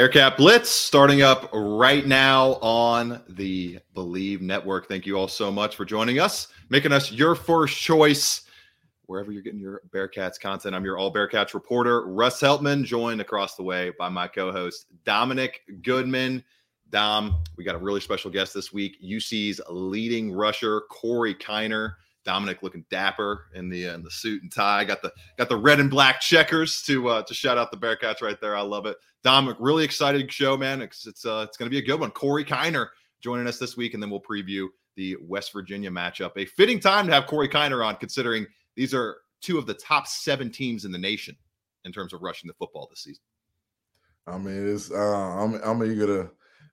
Bearcat Blitz starting up right now on the Believe Network. Thank you all so much for joining us, making us your first choice wherever you're getting your Bearcats content. I'm your All Bearcats reporter, Russ Heltman, joined across the way by my co host, Dominick Goodman. Dom, we got a really special guest this week UC's leading rusher, Corey Kiner. Dominick looking dapper in the uh, in the suit and tie. Got the got the red and black checkers to uh, to shout out the Bearcats right there. I love it. Dominick, really excited show, man. It's it's, uh, it's going to be a good one. Corey Kiner joining us this week, and then we'll preview the West Virginia matchup. A fitting time to have Corey Kiner on, considering these are two of the top seven teams in the nation in terms of rushing the football this season. I mean, it's uh, I'm I'm eager to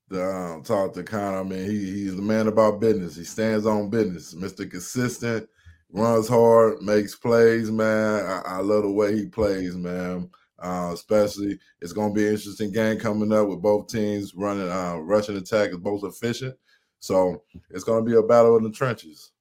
to um, talk to Connor. I mean, he he's the man about business. He stands on business. Mister Consistent, runs hard, makes plays. Man, I, I love the way he plays, man. Uh, especially, it's going to be an interesting game coming up with both teams running uh, rushing attack is both efficient. So it's going to be a battle in the trenches.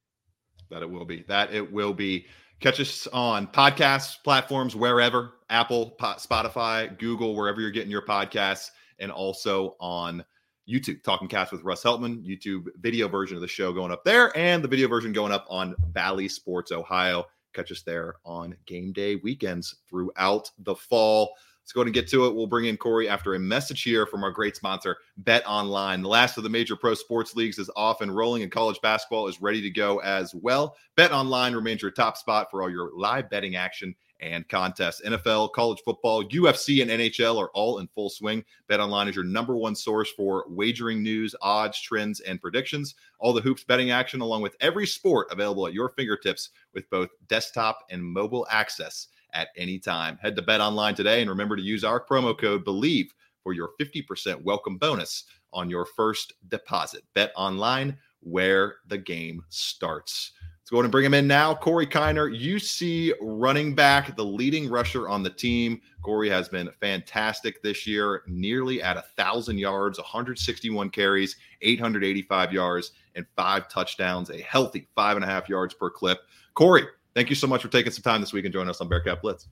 That it will be. That it will be. Catch us on podcast platforms wherever Apple, Spotify, Google, wherever you're getting your podcasts, and also on YouTube. Talking Cats with Russ Heltman, YouTube video version of the show going up there, and the video version going up on Valley Sports Ohio. Catch us there on game day weekends throughout the fall. Let's go and get to it. We'll bring in Corey after a message here from our great sponsor, Bet Online. The last of the major pro sports leagues is off and rolling, and college basketball is ready to go as well. Bet Online remains your top spot for all your live betting action and contests. NFL, college football, UFC, and NHL are all in full swing. Bet Online is your number one source for wagering news, odds, trends, and predictions. All the hoops betting action, along with every sport available at your fingertips with both desktop and mobile access at any time. Head to Bet Online today and remember to use our promo code BELIEVE for your 50% welcome bonus on your first deposit. Bet Online, where the game starts. Let's go ahead and bring him in now. Corey Kiner, UC running back, the leading rusher on the team. Corey has been fantastic this year, nearly at a thousand yards, 161 carries, 885 yards, and five touchdowns, a healthy five and a half yards per clip. Corey, thank you so much for taking some time this week and joining us on Bearcat Blitz.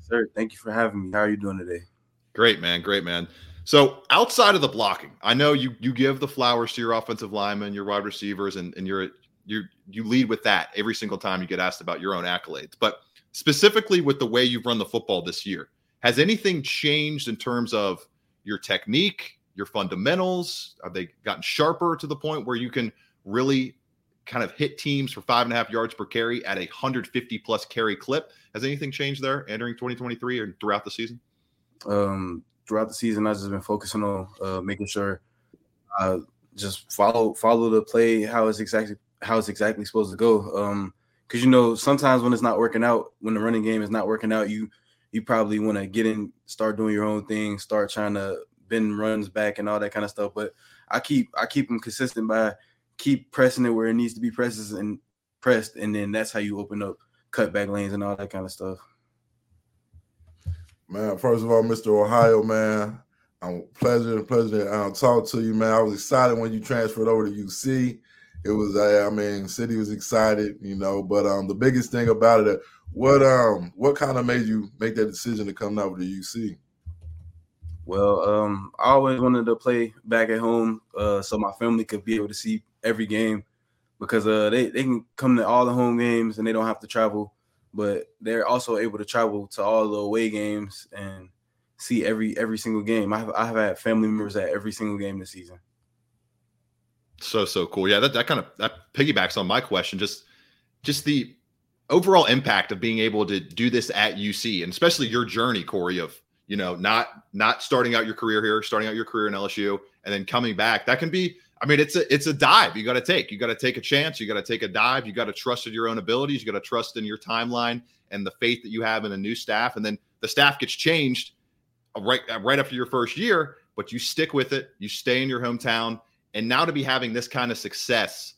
Sir, thank you for having me. How are you doing today? Great, man. Great, man. So outside of the blocking, I know you you give the flowers to your offensive linemen, your wide receivers, and, and you're you you lead with that every single time you get asked about your own accolades. But specifically with the way you've run the football this year, has anything changed in terms of your technique, your fundamentals? Have they gotten sharper to the point where you can really kind of hit teams for five and a half yards per carry at a 150 plus carry clip? Has anything changed there entering 2023 or throughout the season? Um, throughout the season, I've just been focusing on uh, making sure I just follow follow the play how it's exactly how it's exactly supposed to go. Um, because you know sometimes when it's not working out, when the running game is not working out, you you probably want to get in, start doing your own thing, start trying to bend runs back and all that kind of stuff. But I keep I keep them consistent by keep pressing it where it needs to be pressed and pressed, and then that's how you open up cutback lanes and all that kind of stuff. Man, first of all, Mr. Ohio, man, I'm pleasure, and pleasure to um, talk to you, man. I was excited when you transferred over to UC. It was, uh, I mean, city was excited, you know. But um, the biggest thing about it, what um, what kind of made you make that decision to come out with the UC? Well, um, I always wanted to play back at home, uh, so my family could be able to see every game because uh, they they can come to all the home games and they don't have to travel, but they're also able to travel to all the away games and see every every single game. I have I have had family members at every single game this season. So so cool. Yeah, that, that kind of that piggybacks on my question. Just just the overall impact of being able to do this at UC and especially your journey, Corey, of you know, not not starting out your career here, starting out your career in LSU, and then coming back. That can be, I mean, it's a it's a dive you got to take. You got to take a chance, you got to take a dive, you got to trust in your own abilities, you got to trust in your timeline and the faith that you have in a new staff. And then the staff gets changed right right after your first year, but you stick with it, you stay in your hometown, and now to be having this kind of success,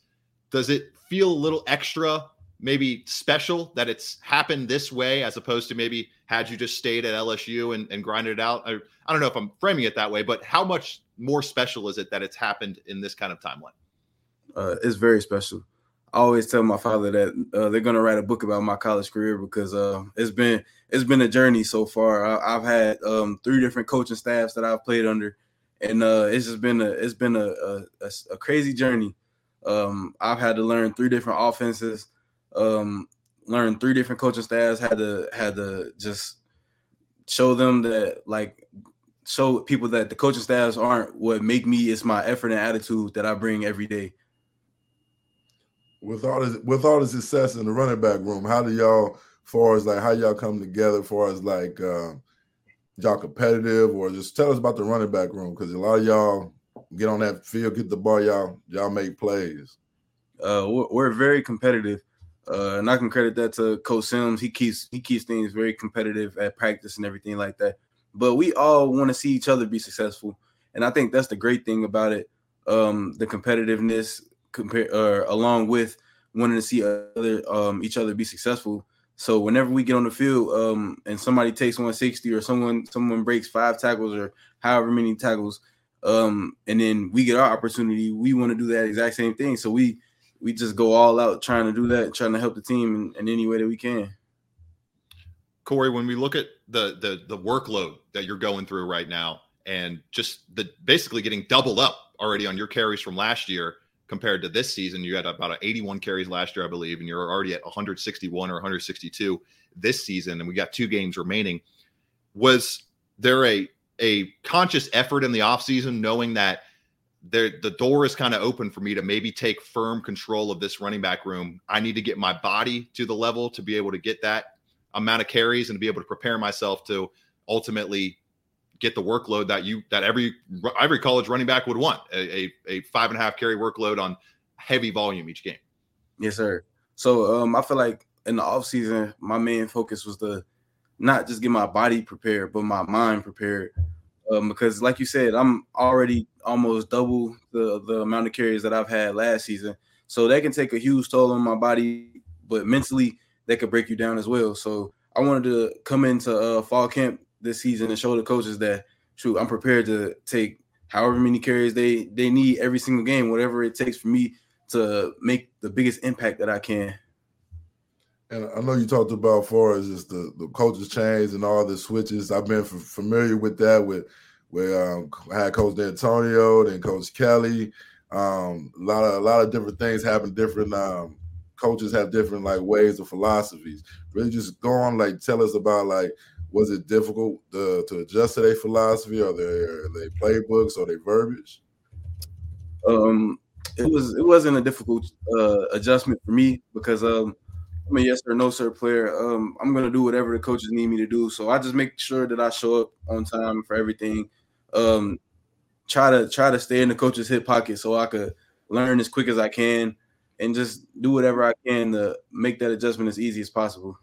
does it feel a little extra maybe special that it's happened this way as opposed to maybe had you just stayed at LSU and, and grinded it out? I, I don't know if I'm framing it that way, but how much more special is it that it's happened in this kind of timeline? Uh, it's very special. I always tell my father that uh, they're gonna write a book about my college career because uh, it's been it's been a journey so far. I, have had um, three different coaching staffs that I've played under, and uh, it's just been a it's been a a, a crazy journey. Um, I've had to learn three different offenses um, learned three different coaching staffs. Had to had to just show them that like show people that the coaching staffs aren't what make me. It's my effort and attitude that I bring every day. With all this, with all the success in the running back room, how do y'all, far as like how y'all come together, far as like uh, y'all competitive, or just tell us about the running back room because a lot of y'all get on that field, get the ball, y'all y'all make plays. Uh, we're, very competitive. Uh, and I can credit that to Coach Sims. He keeps he keeps things very competitive at practice and everything like that. But we all want to see each other be successful, and I think that's the great thing about it. Um, the competitiveness compare uh, along with wanting to see other um, each other be successful. So whenever we get on the field um, and somebody takes 160 or someone someone breaks five tackles or however many tackles, um, and then we get our opportunity, we want to do that exact same thing. So we we just go all out trying to do that, trying to help the team in, in any way that we can. Corey, when we look at the the the workload that you're going through right now, and just the basically getting doubled up already on your carries from last year compared to this season, you had about 81 carries last year, I believe, and you're already at 161 or 162 this season, and we got two games remaining. Was there a a conscious effort in the offseason knowing that there the door is kind of open for me to maybe take firm control of this running back room. I need to get my body to the level to be able to get that amount of carries and to be able to prepare myself to ultimately get the workload that you that every every college running back would want a, a, a five and a half carry workload on heavy volume each game. Yes, sir. So um, I feel like in the offseason, my main focus was to not just get my body prepared, but my mind prepared um, because, like you said, I'm already almost double the the amount of carries that I've had last season. So that can take a huge toll on my body, but mentally that could break you down as well. So I wanted to come into uh, fall camp this season and show the coaches that, true, I'm prepared to take however many carries they they need every single game, whatever it takes for me to make the biggest impact that I can. And I know you talked about far as just the, the coaches change and all the switches. I've been f- familiar with that with where um, I had Coach D'Antonio, then Coach Kelly. Um, a lot of a lot of different things happen. Different um, coaches have different like ways or philosophies. Really, just go on like tell us about like was it difficult to, to adjust to their philosophy or their their playbooks or their verbiage? Um, it was it wasn't a difficult uh, adjustment for me because um I'm a yes or no sir player. Um, I'm gonna do whatever the coaches need me to do. So I just make sure that I show up on time for everything. Um, try to try to stay in the coach's hip pocket so I could learn as quick as I can and just do whatever I can to make that adjustment as easy as possible.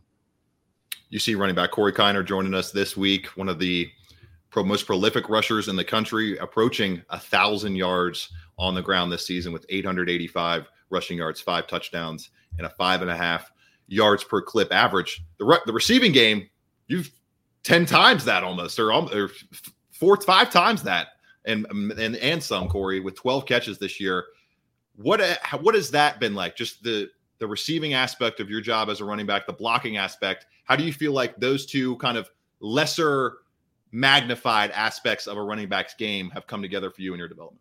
You see running back Corey Kiner joining us this week, one of the pro, most prolific rushers in the country, approaching a thousand yards on the ground this season with 885 rushing yards, five touchdowns, and a five and a half yards per clip average. The re- the receiving game, you've ten times that almost, or, or four, five times that, and and and some Corey with twelve catches this year. What what has that been like? Just the the receiving aspect of your job as a running back, the blocking aspect. How do you feel like those two kind of lesser magnified aspects of a running back's game have come together for you in your development?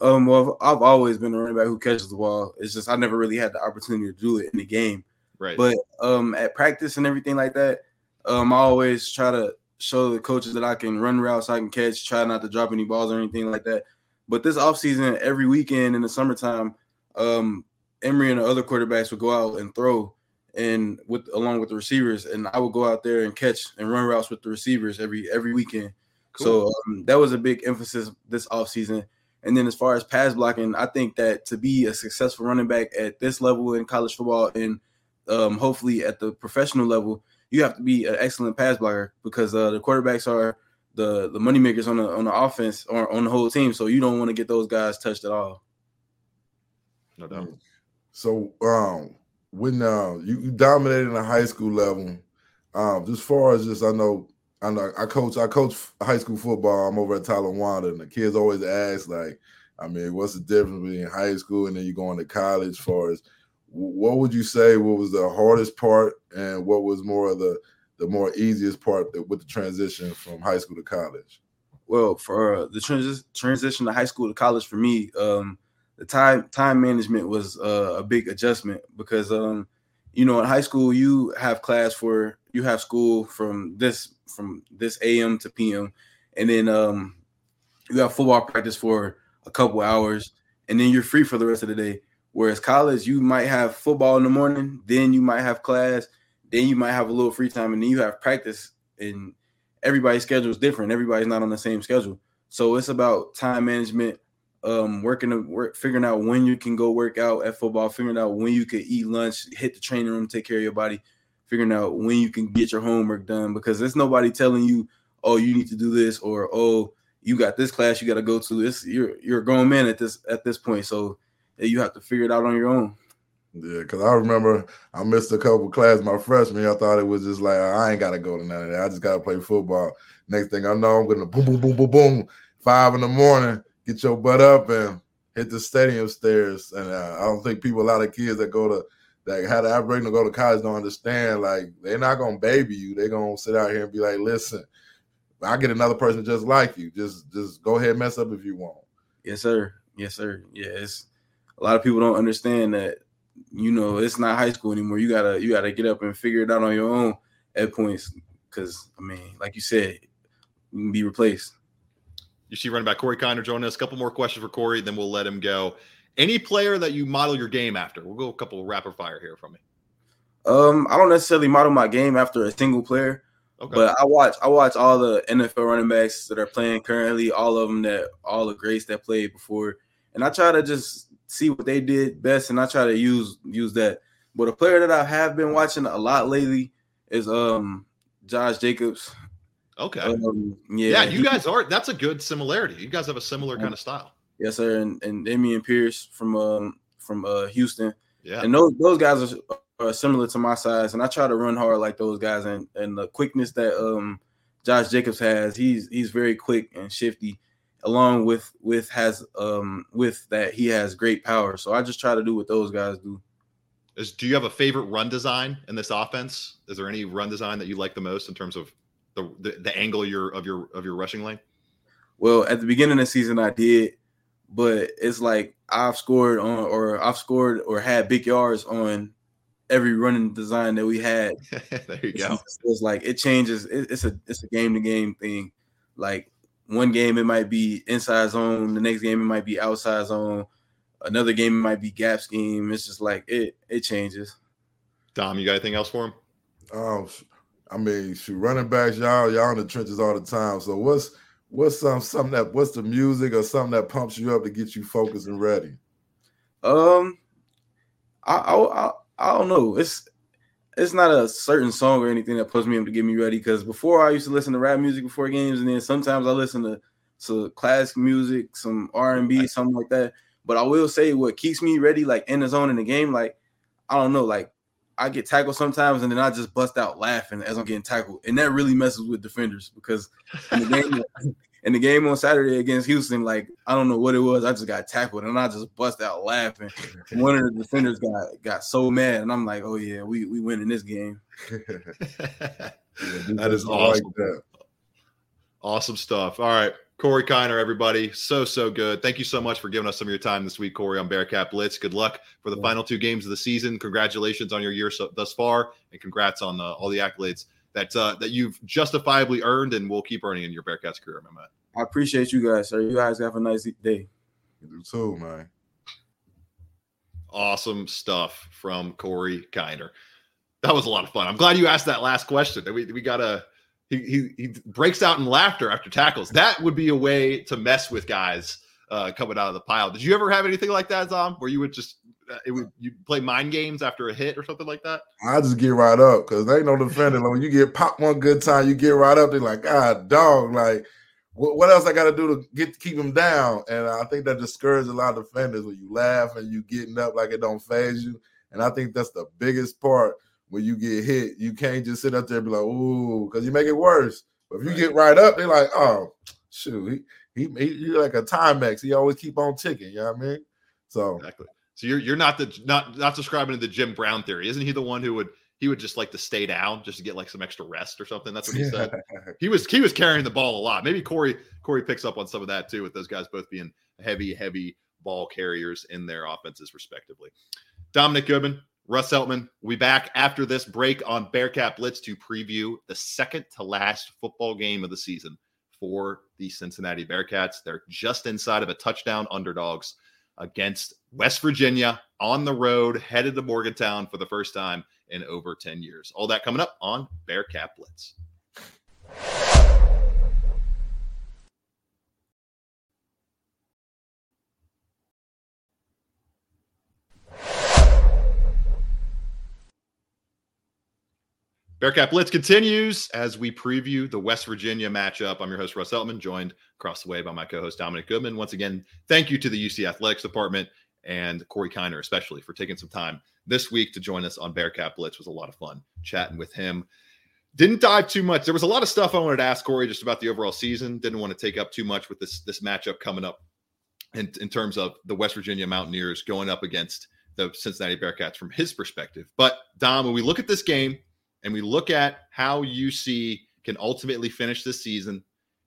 Um, well, I've always been a running back who catches the ball. It's just I never really had the opportunity to do it in the game. Right. But um, at practice and everything like that, um, I always try to show the coaches that I can run routes, I can catch, try not to drop any balls or anything like that. But this offseason, every weekend in the summertime, um, Emory and the other quarterbacks would go out and throw and with along with the receivers, and I would go out there and catch and run routes with the receivers every every weekend. Cool. So um, that was a big emphasis this offseason. And then as far as pass blocking, I think that to be a successful running back at this level in college football and um, hopefully at the professional level, you have to be an excellent pass blocker because uh, the quarterbacks are the the money makers on the on the offense or on the whole team. So you don't want to get those guys touched at all. No doubt. So um, when uh, you, you dominated in the high school level, um, just far as just I know I know I coach I coach high school football. I'm over at Talawanda, and the kids always ask like, I mean, what's the difference between high school and then you going to college? As far as what would you say what was the hardest part, and what was more of the the more easiest part with the transition from high school to college? Well, for uh, the transi- transition to high school to college for me, um, the time time management was uh, a big adjustment because um, you know in high school you have class for you have school from this from this AM to PM, and then um, you have football practice for a couple hours, and then you're free for the rest of the day. Whereas college, you might have football in the morning, then you might have class, then you might have a little free time, and then you have practice. And everybody's schedule is different. Everybody's not on the same schedule, so it's about time management, um, working work, figuring out when you can go work out at football, figuring out when you can eat lunch, hit the training room, take care of your body, figuring out when you can get your homework done because there's nobody telling you, oh, you need to do this or oh, you got this class you got to go to. This you're you're a grown man at this at this point, so you have to figure it out on your own. Yeah, because I remember I missed a couple classes my freshman year. I thought it was just like I ain't gotta go to none of that. I just gotta play football. Next thing I know, I'm gonna boom, boom, boom, boom, boom, five in the morning, get your butt up and hit the stadium stairs. And uh, I don't think people, a lot of kids that go to that had the upbringing to go to college don't understand. Like they're not gonna baby you. They're gonna sit out here and be like, listen, I get another person just like you. Just just go ahead mess up if you want. Yes, sir. Yes, sir. Yeah, it's a lot of people don't understand that. You know, it's not high school anymore. You gotta you gotta get up and figure it out on your own at points. Because I mean, like you said, you can be replaced. You see running back Corey Kiner joining us. A couple more questions for Corey, then we'll let him go. Any player that you model your game after? We'll go a couple rapid fire here from me. Um, I don't necessarily model my game after a single player, okay. but I watch I watch all the NFL running backs that are playing currently, all of them that all the greats that played before, and I try to just see what they did best, and I try to use use that. But a player that I have been watching a lot lately is um Josh Jacobs. Okay. Um, yeah, yeah, you guys are. That's a good similarity. You guys have a similar kind of style. Yes, sir. And and Dameon Pierce from um from uh Houston. Yeah. And those those guys are, are similar to my size, and I try to run hard like those guys. And and the quickness that um Josh Jacobs has, he's he's very quick and shifty. Along with with has um with that he has great power. So I just try to do what those guys do. Is do you have a favorite run design in this offense? Is there any run design that you like the most in terms of the the, the angle of your of your of your rushing lane? Well, at the beginning of the season, I did but it's like I've scored on or I've scored or had big yards on every running design that we had. there you go. It's, it's like it changes. It, it's a it's a game to game thing. Like one game it might be inside zone, the next game it might be outside zone, another game it might be gap scheme. It's just like it it changes. Dom, you got anything else for him? Um, I mean, shoot, running backs, y'all, y'all in the trenches all the time. So what's what's some something that what's the music or something that pumps you up to get you focused and ready? Um, I I I, I don't know. It's it's not a certain song or anything that puts me up to get me ready. Because before I used to listen to rap music before games, and then sometimes I listen to to classic music, some R and B, something like that. But I will say what keeps me ready, like in the zone in the game, like I don't know, like I get tackled sometimes, and then I just bust out laughing as I'm getting tackled, and that really messes with defenders because in the game, in the game on Saturday against Houston, like I don't know what it was, I just got tackled, and I just bust out laughing. One of the defenders got got so mad, and I'm like, "Oh yeah, we we win in this game." that is awesome. Like awesome stuff. All right. Corey Kiner, everybody. So, so good. Thank you so much for giving us some of your time this week, Corey, on Bearcat Blitz. Good luck for the yeah. final two games of the season. Congratulations on your year so, thus far, and congrats on the, all the accolades that uh, that you've justifiably earned and will keep earning in your Bearcats career, my man. I appreciate you guys, sir. You guys have a nice day. You do too, man. Awesome stuff from Corey Kiner. That was a lot of fun. I'm glad you asked that last question. We, we got a he, he he breaks out in laughter after tackles. That would be a way to mess with guys uh, coming out of the pile. Did you ever have anything like that, Zom, where you would just uh, it would you play mind games after a hit or something like that? I just get right up because they ain't no defending. Like when you get popped one good time, you get right up. They're like, God, dog, like what, else I got to do to get to keep them down? And I think that discourages a lot of defenders when you laugh and you getting up like it don't faze you. And I think that's the biggest part when you get hit. You can't just sit up there and be like, ooh, because you make it worse. But if you get right up, they're like, oh, shoot, he, he, he you're like a Timex. He always keep on ticking. You know what I mean? So exactly. So you're you're not the not not describing the Jim Brown theory, isn't he? The one who would he would just like to stay down just to get like some extra rest or something. That's what he said. he was he was carrying the ball a lot. Maybe Corey Corey picks up on some of that too, with those guys both being heavy heavy ball carriers in their offenses respectively. Dominick Goodman, Russ Heltman, we back after this break on Bearcat Blitz to preview the second to last football game of the season for the Cincinnati Bearcats. They're just inside of a touchdown underdogs against West Virginia on the road, headed to Morgantown for the first time in over 10 years. All that coming up on Bearcat Blitz. Bearcat Blitz continues as we preview the West Virginia matchup. I'm your host, Russ Heltman, joined across the way by my co host, Dominick Goodman. Once again, thank you to the UC Athletics Department and Corey Kiner, especially for taking some time this week to join us on Bearcat Blitz. It was a lot of fun chatting with him. Didn't dive too much. There was a lot of stuff I wanted to ask Corey just about the overall season. Didn't want to take up too much with this this matchup coming up in, in terms of the West Virginia Mountaineers going up against the Cincinnati Bearcats from his perspective. But Dom, when we look at this game, and we look at how UC can ultimately finish this season,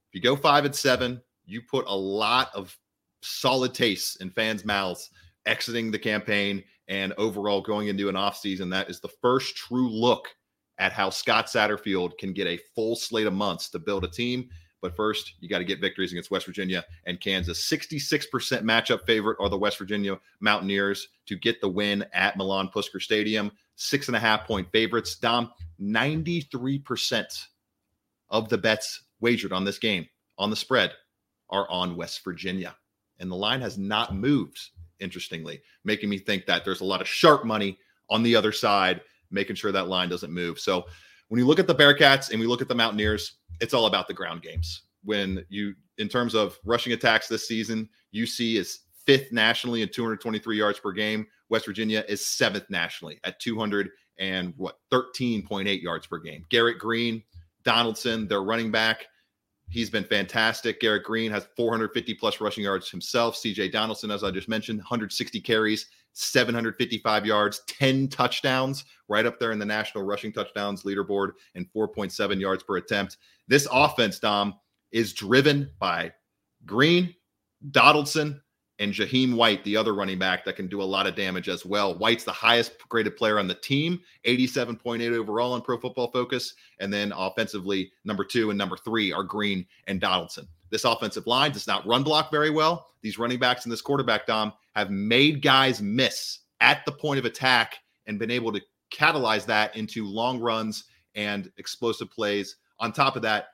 if you go five and seven, you put a lot of solid tastes in fans' mouths exiting the campaign and overall going into an offseason. That is the first true look at how Scott Satterfield can get a full slate of months to build a team. But first, you got to get victories against West Virginia and Kansas. 66% matchup favorite are the West Virginia Mountaineers to get the win at Milan Puskar Stadium. Six and a half point favorites. Dom, 93% of the bets wagered on this game on the spread are on West Virginia. And the line has not moved, interestingly, making me think that there's a lot of sharp money on the other side, making sure that line doesn't move. So when you look at the Bearcats and we look at the Mountaineers, it's all about the ground games. When you, in terms of rushing attacks this season, UC is fifth nationally at 223 yards per game. West Virginia is seventh nationally at 200 and what 13.8 yards per game. Garrett Green, Donaldson, their running back, he's been fantastic. Garrett Green has 450 plus rushing yards himself. CJ Donaldson, as I just mentioned, 160 carries, 755 yards, 10 touchdowns, right up there in the national rushing touchdowns leaderboard, and 4.7 yards per attempt. This offense, Dom, is driven by Green, Donaldson, and Jahiem White, the other running back that can do a lot of damage as well. White's the highest graded player on the team, 87.8 overall on Pro Football Focus. And then offensively, number two and number three are Green and Donaldson. This offensive line does not run block very well. These running backs and this quarterback, Dom, have made guys miss at the point of attack and been able to catalyze that into long runs and explosive plays. On top of that,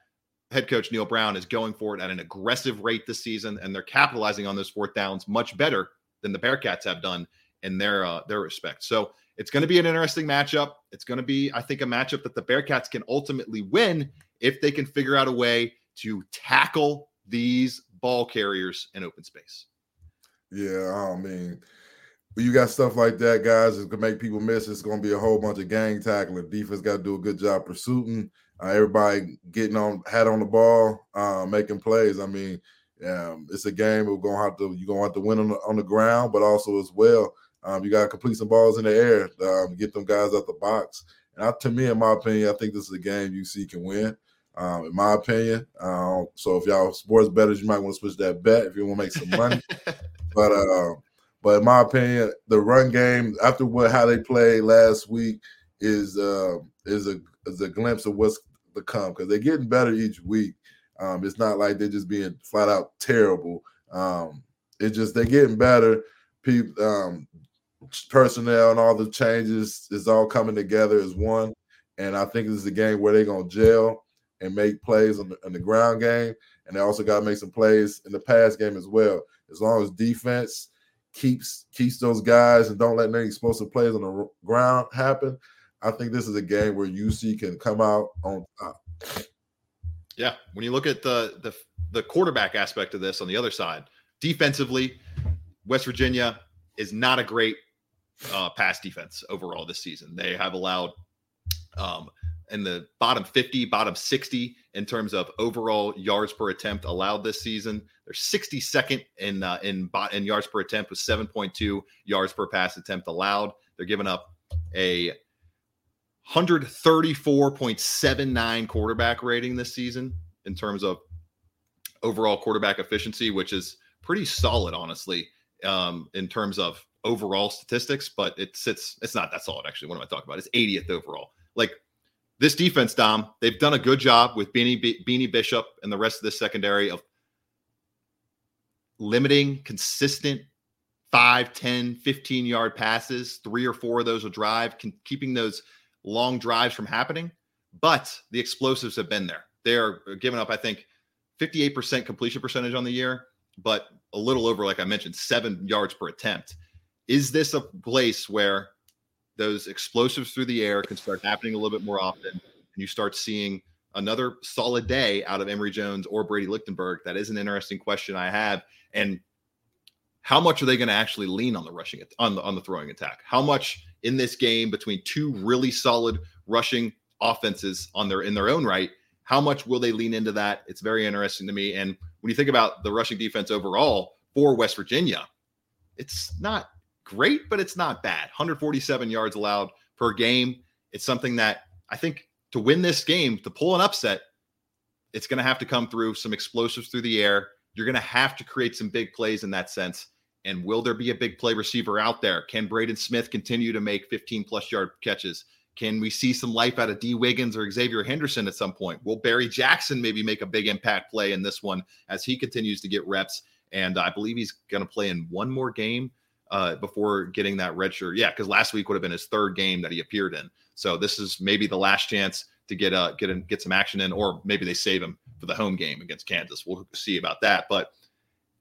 head coach Neal Brown is going for it at an aggressive rate this season, and they're capitalizing on those fourth downs much better than the Bearcats have done in their uh, their respect. So it's going to be an interesting matchup. It's going to be, I think, a matchup that the Bearcats can ultimately win if they can figure out a way to tackle these ball carriers in open space. Yeah, I mean, you got stuff like that, guys, it's gonna make people miss. It's gonna be a whole bunch of gang tackling. Defense got to do a good job pursuing uh, everybody getting on had on the ball, uh, making plays. I mean, um, it's a game we're gonna have to you're gonna have to win on the, on the ground, but also as well, um, you got to complete some balls in the air, um, get them guys out the box. And I, to me, in my opinion, I think this is a game UC can win. Um, in my opinion, um, so if y'all sports bettors, you might want to switch that bet if you want to make some money. but uh, but in my opinion, the run game after what how they played last week is uh, is a is a glimpse of what's to come because they're getting better each week. Um, it's not like they're just being flat out terrible. Um, it's just they're getting better. People, um, personnel, and all the changes is all coming together as one. And I think this is a game where they're gonna gel and make plays on the, on the ground game, and they also got to make some plays in the pass game as well. As long as defense keeps keeps those guys and don't let any explosive plays on the ground happen, I think this is a game where UC can come out on top. Yeah, when you look at the the the quarterback aspect of this on the other side, defensively, West Virginia is not a great uh, pass defense overall this season. They have allowed um, in the bottom 50, bottom 60 in terms of overall yards per attempt allowed this season. They're 62nd in uh, in in yards per attempt with 7.2 yards per pass attempt allowed. They're giving up a 134.79 quarterback rating this season in terms of overall quarterback efficiency, which is pretty solid, honestly, um, in terms of overall statistics. But it sits, it's not that solid, actually. What am I talking about? It's 80th overall. Like this defense, Dom, they've done a good job with Beanie, Beanie Bishop and the rest of the secondary of limiting consistent 5, 10, 15 yard passes, three or four of those a drive, keeping those long drives from happening. But the explosives have been there. They are giving up, I think, 58% completion percentage on the year, but a little over, like I mentioned, seven yards per attempt. Is this a place where those explosives through the air can start happening a little bit more often and you start seeing another solid day out of Emory Jones or Brady Lichtenberg? That is an interesting question I have. And how much are they going to actually lean on the rushing on the on the throwing attack? How much in this game between two really solid rushing offenses on their in their own right? How much will they lean into that? It's very interesting to me. And when you think about the rushing defense overall for West Virginia, it's not great, but it's not bad. 147 yards allowed per game. It's something that I think to win this game, to pull an upset, it's going to have to come through some explosives through the air. You're going to have to create some big plays in that sense. And will there be a big play receiver out there? Can Braden Smith continue to make 15 plus yard catches? Can we see some life out of Dee Wiggins or Xavier Henderson at some point? Will Barry Jackson maybe make a big impact play in this one as he continues to get reps? And I believe he's going to play in one more game uh, before getting that red shirt. Yeah, because last week would have been his third game that he appeared in. So this is maybe the last chance to get uh get in, get some action in, or maybe they save him for the home game against Kansas. We'll see about that. But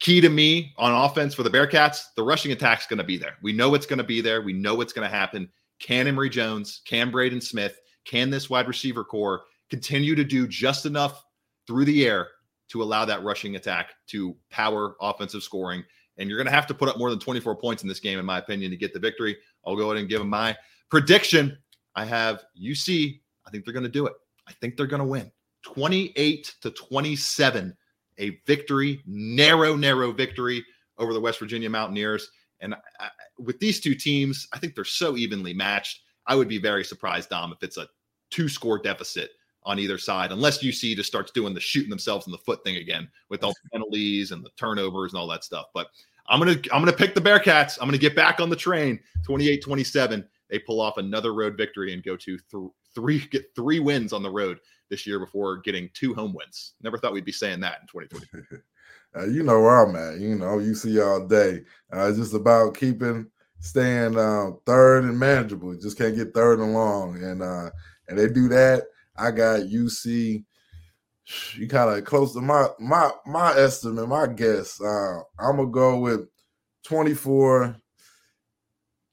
key to me on offense for the Bearcats, the rushing attack's going to be there. We know it's going to be there. We know what's going to happen. Can Emory Jones, can Braden Smith, can this wide receiver corps continue to do just enough through the air to allow that rushing attack to power offensive scoring? And you're going to have to put up more than 24 points in this game, in my opinion, to get the victory. I'll go ahead and give them my prediction. I have UC. I think they're going to do it. I think they're going to win 28 to 27 a victory, narrow, narrow victory over the West Virginia Mountaineers. And I, with these two teams, I think they're so evenly matched. I would be very surprised, Dom, if it's a two score deficit on either side, unless UC just starts doing the shooting themselves in the foot thing again with all the penalties and the turnovers and all that stuff. But I'm gonna I'm gonna pick the Bearcats. I'm gonna get back on the train. 28-27. They pull off another road victory and go to th- three get three wins on the road this year before getting two home wins. Never thought we'd be saying that in 2020. uh, you know where I'm at. You know, you see all day. Uh, it's just about keeping, staying uh, third and manageable. Just can't get third and long, and uh, and they do that. I got UC. You kind of close to my my my estimate, my guess. Uh, I'm gonna go with 24,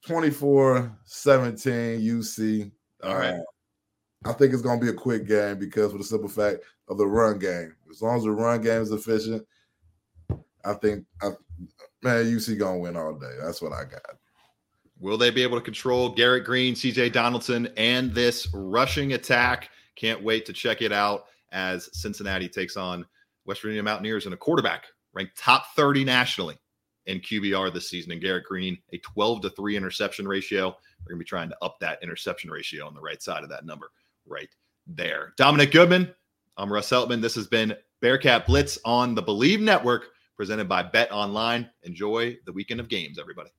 24, 17 UC. All right. I think it's going to be a quick game because for the simple fact of the run game. As long as the run game is efficient, I think, I, man, UC going to win all day. That's what I got. Will they be able to control Garrett Green, CJ Donaldson, and this rushing attack? Can't wait to check it out as Cincinnati takes on West Virginia Mountaineers and a quarterback ranked top 30 nationally in QBR this season. And Garrett Green, a 12 to 3 interception ratio. They're going to be trying to up that interception ratio on the right side of that number right there. Dominick Goodman, I'm Russ Heltman. This has been Bearcat Blitz on the Believe Network, presented by Bet Online. Enjoy the weekend of games, everybody.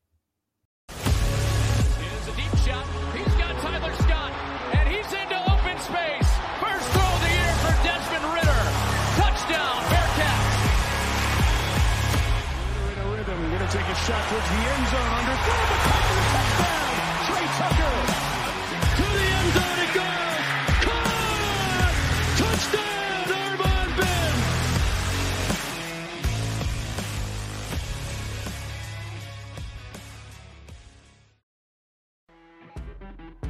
take a shot towards the end zone under throw the touchdown. Trey Tucker